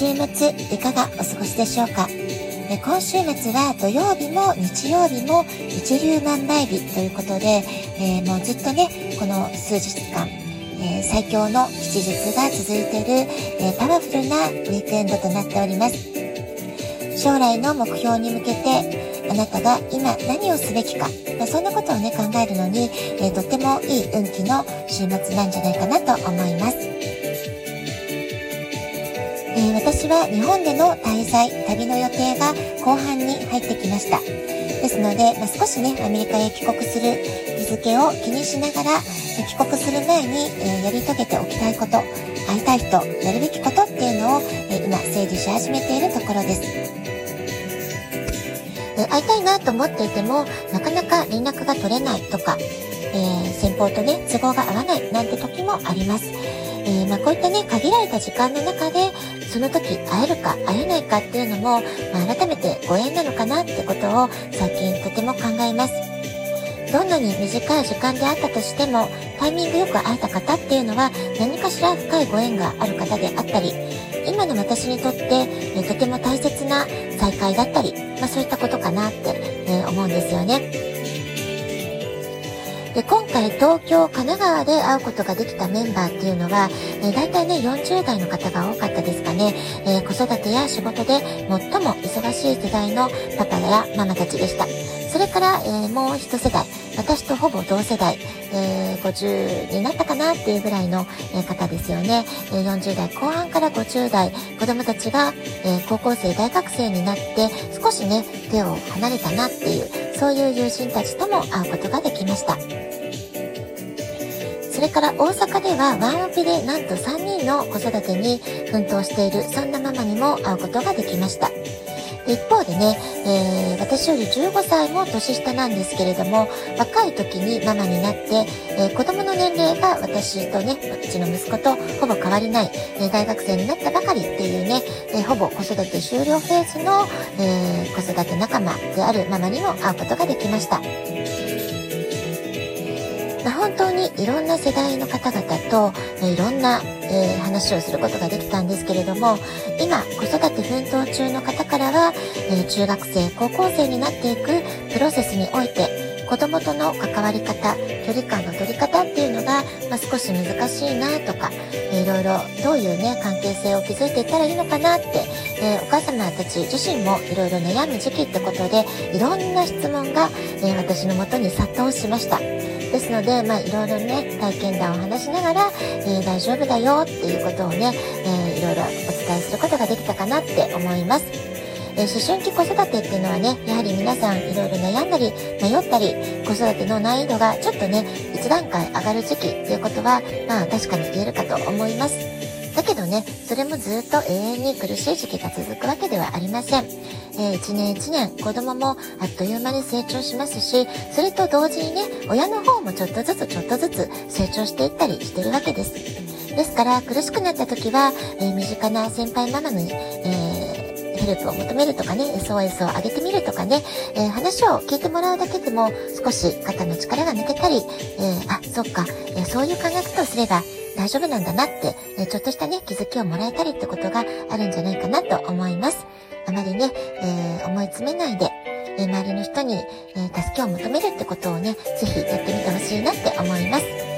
週末いかがお過ごしでしょうか？今週末は土曜日も日曜日も一粒万倍日ということで、えー、もうずっとね、この数日間、えー、最強の吉日が続いている、えー、パワフルなウィークエンドとなっております。将来の目標に向けて、あなたが今何をすべきか、ま、そんなことをね、考えるのに、えとってもいい運気の週末なんじゃないかなと思います。私は日本での滞在、旅の予定が後半に入ってきました。ですので、まあ、少しね、アメリカへ帰国する日付を気にしながら、帰国する前に、えー、やり遂げておきたいこと、会いたい人、やるべきことっていうのを、えー、今整理し始めているところです。え会いたいなと思っていても、なかなか連絡が取れないとか、えー、先方とね、都合が合わないなんて時もあります。えー、まあ、こういったね、限られた時間の中で、その時会えるか会えないかっていうのも、まあ、改めてご縁なのかなってことを最近とても考えます。どんなに短い時間であったとしても、タイミングよく会えた方っていうのは何かしら深いご縁がある方であったり、今の私にとって、えとても大切な再会だったり、まあ、そういったことかなって、え思うんですよね。で、今回東京、神奈川で会うことができたメンバーっていうのは、えー、大体ね、40代の方が多かったですかね。えー、子育てや仕事で最も忙しい世代のパパやママたちでした。それから、えー、もう一世代、私とほぼ同世代、えー、50になったかなっていうぐらいの、え方ですよね。え、40代後半から50代、子供たちが、え、高校生、大学生になって、少しね、手を離れたなっていう、そういう友人たちとも会うことができました。それから大阪ではワンオペでなんと3人の子育てに奮闘しているそんなママにも会うことができました。一方でね、えー、私より15歳も年下なんですけれども、若い時にママになって、えー、子供の年齢が私とね、うちの息子とほぼ変わりない、えー、大学生になったばかりっていうね、えほぼ子育て終了フェーズの、え子育て仲間であるママにも会うことができました。本当にいろんな世代の方々と、いろんな、えー、話をすることができたんですけれども今子育て奮闘中の方からは、えー、中学生高校生になっていくプロセスにおいて子供との関わり方距離感の取り方っていうのが、まあ、少し難しいなとか、えー、いろいろどういうね関係性を築いていったらいいのかなって、えー、お母様たち自身もいろいろ悩む時期ってことでいろんな質問が、えー、私のもとに殺到しました。ですので、まあ、いろいろね、体験談を話しながら、えー、大丈夫だよっていうことをね、えー、いろいろお伝えすることができたかなって思います。え、思春期子育てっていうのはね、やはり皆さんいろいろ悩んだり、迷ったり、子育ての難易度がちょっとね、一段階上がる時期っていうことは、まあ確かに言えるかと思います。だけどね、それもずっと永遠に苦しい時期が続くわけではありません。え、1年1年子供もあっという間に成長しますし、それと同時にね、親の方もちょっとずつちょっとずつ成長していったりしてるわけです。ですから苦しくなった時は、えー、身近な先輩ママに、えー、ヘルプを求めるとかね、SOS を上げてみるとかね、え、話を聞いてもらうだけでも少し肩の力が抜けたり、え、あ、そっか、えそういう考え方をすれば大丈夫なんだなって、えちょっとしたね、気づきをもらえたりってことがあるんじゃないかなと思います。あまりね、えー、思い詰めないで、えー、周りの人に、えー、助けを求めるってことをね、ぜひやってみてほしいなって思います。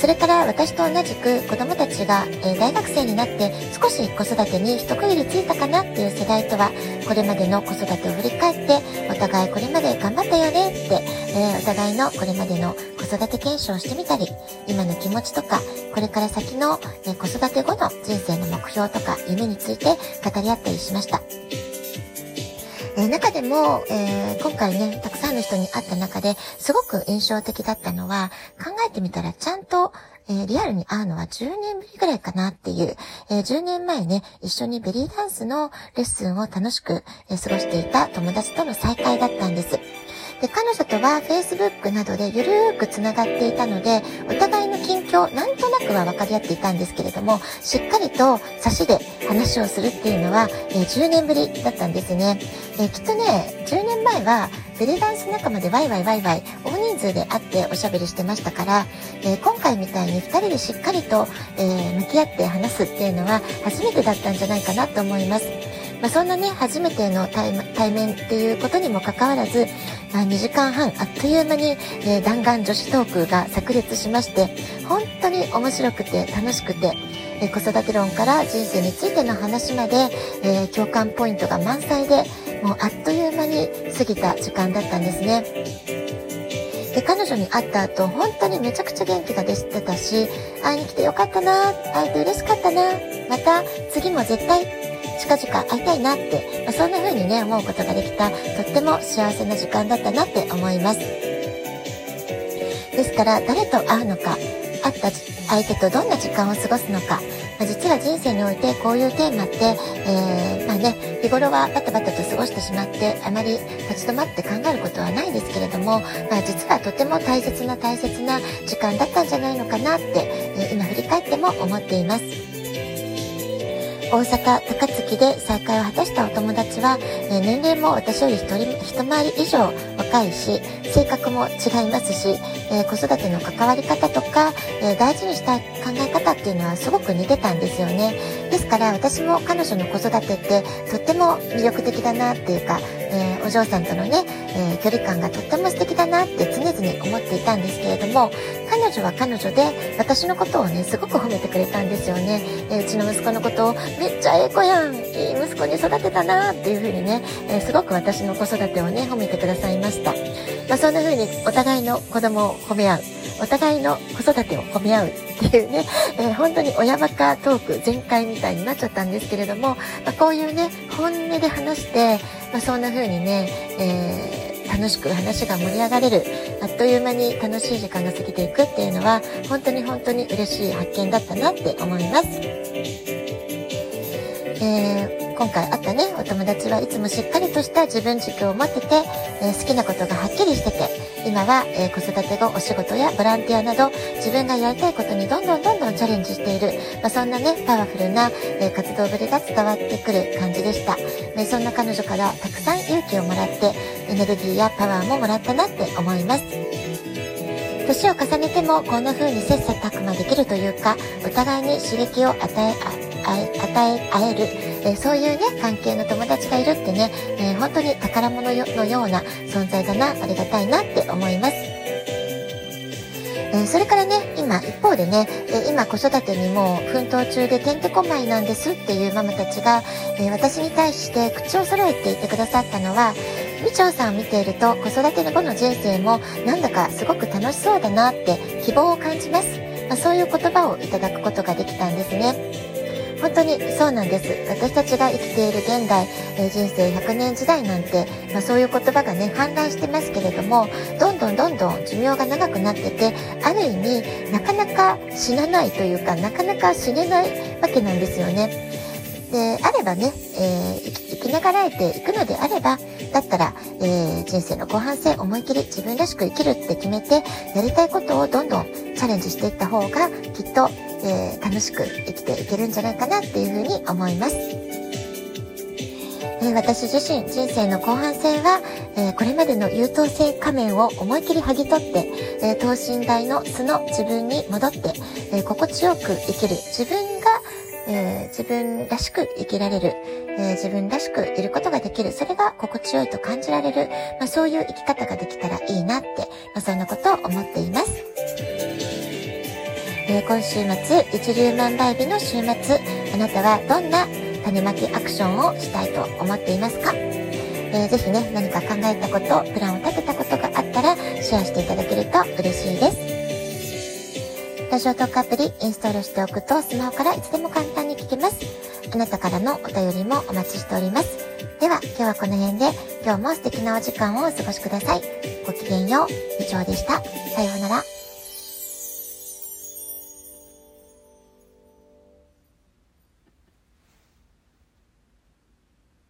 それから私と同じく子供たちが、え大学生になって少し子育てに一区切りついたかなっていう世代とはこれまでの子育てを振り返ってお互いこれまで頑張ったよねって、えお互いのこれまでの育て検証してみたり今の気持ちとかこれから先の、え子育て後の人生の目標とか夢について語り合ったりしました。え、中でも、えー、今回ね、たくさんの人に会った中ですごく印象的だったのは、考えてみたらちゃんと、えー、リアルに会うのは10年ぶりぐらいかなっていう、えー、10年前ね、一緒にベリーダンスのレッスンを楽しく、え過ごしていた友達との再会だったんです。で、彼女とは Facebook などでゆるーく繋がっていたので、お互いの近況、なんとなくは分かり合っていたんですけれども、しっかりと差しで話をするっていうのは、えー、10年ぶりだったんですね。えー、きっとね、10年前は、ベレダンス仲間でワイワイワイワイ、大人数で会っておしゃべりしてましたから、えー、今回みたいに2人でしっかりと、え向き合って話すっていうのは初めてだったんじゃないかなと思います。まあ、そんなね、初めての対面っていうことにもかかわらず、まあ、2時間半あっという間に、えー、弾丸女子トークが炸裂しまして、本当に面白くて楽しくて、えー、子育て論から人生についての話まで、えー、共感ポイントが満載で、もうあっという間に過ぎた時間だったんですね。で、彼女に会った後、本当にめちゃくちゃ元気が出てたし、会いに来てよかったな、会えて嬉しかったな、また次も絶対近々会いたいなって、まあ、そんな風にね、思うことができた、とっても幸せな時間だったなって思います。ですから、誰と会うのか、会った相手とどんな時間を過ごすのか、まあ、実は人生においてこういうテーマって、えー、まあね、日頃はバタバタと過ごしてしまって、あまり立ち止まって考えることはないですけれども、まあ、実はとても大切な大切な時間だったんじゃないのかなって、えー、今振り返っても思っています。大阪高槻で再会を果たしたお友達は、え、年齢も私より一人一回り以上若いし性格も違いますし、えー、子育ての関わり方とか、えー、大事にしたい考え方っていうのはすごく似てたんですよね。ですから私も彼女の子育てってとっても魅力的だなっていうか、えお嬢さんとのね、え距離感がとっても素敵だなって常々思っていたんですけれども彼女は彼女で私のことをねすごく褒めてくれたんですよね、えうちの息子のことをめっちゃええ子やんいい息子に育てたなっていうふうにね、え、すごく私の子育てをね褒めてくださいました、まあ、そんな風にお互いの子供を褒め合うお互いの子育てを褒め合うっていうね、えー、本当に親バカトーク全開みたいになっちゃったんですけれども、まあ、こういうね本音で話して、まあ、そんな風にね、えー、楽しく話が盛り上がれるあっという間に楽しい時間が過ぎていくっていうのは本当に本当に嬉しい発見だったなって思います。えー、今回会ったね、お友達はいつもしっかりとした自分軸を持ってて、えー、好きなことがはっきりしてて、今は、えー、子育て後お仕事やボランティアなど、自分がやりたいことにどんどんどんどんチャレンジしている、まあ、そんなね、パワフルな、え活動ぶりが伝わってくる感じでした。えそんな彼女からたくさん勇気をもらって、エネルギーやパワーももらったなって思います。年を重ねてもこんな風に切磋琢磨できるというか、お互いに刺激を与え、与え合える、えー、そういうね、関係の友達がいるってね、えー、本当に宝物のような存在だな、ありがたいなって思います。えー、それからね、今、一方でね、え今子育てにも奮闘中でてんてこまいなんですっていうママたちが、え私に対して口を揃えていてくださったのは、みちょうさんを見ていると子育て後の人生もなんだかすごく楽しそうだなって希望を感じます。まあ、そういう言葉をいただくことができたんですね。本当にそうなんです。私たちが生きている現代、えー、人生100年時代なんて、まあ、そういう言葉がね、氾濫してますけれども、どんどんどんどん寿命が長くなってて、ある意味、なかなか死なないというか、なかなか死ねないわけなんですよね。で、あればね、えー、生きながらえていくのであれば、だったら、えー、人生の後半戦思い切り自分らしく生きるって決めて、やりたいことをどんどんチャレンジしていった方が、きっと、えー、楽しく生きていけるんじゃないかなっていうふうに思います。え私自身人生の後半戦は、えー、これまでの優等生仮面を思い切り剥ぎ取って、え、等身大の素の自分に戻って、え、心地よく生きる自分が、え自分らしく生きられる、え自分らしくいることができるそれが心地よいと感じられる、まあ、そういう生き方ができたらいいなって、まあ、そんなことを思っています。えー、今週末、一粒万倍日の週末、あなたはどんな種まきアクションをしたいと思っていますか？えー、ぜひね、何か考えたこと、プランを立てたことがあったら、シェアしていただけると嬉しいです。ラジオトークアプリインストールしておくと、スマホからいつでも簡単に聞けます。あなたからのお便りもお待ちしております。では、今日はこの辺で、今日も素敵なお時間をお過ごしください。ごきげんよう、以上でした。さようなら。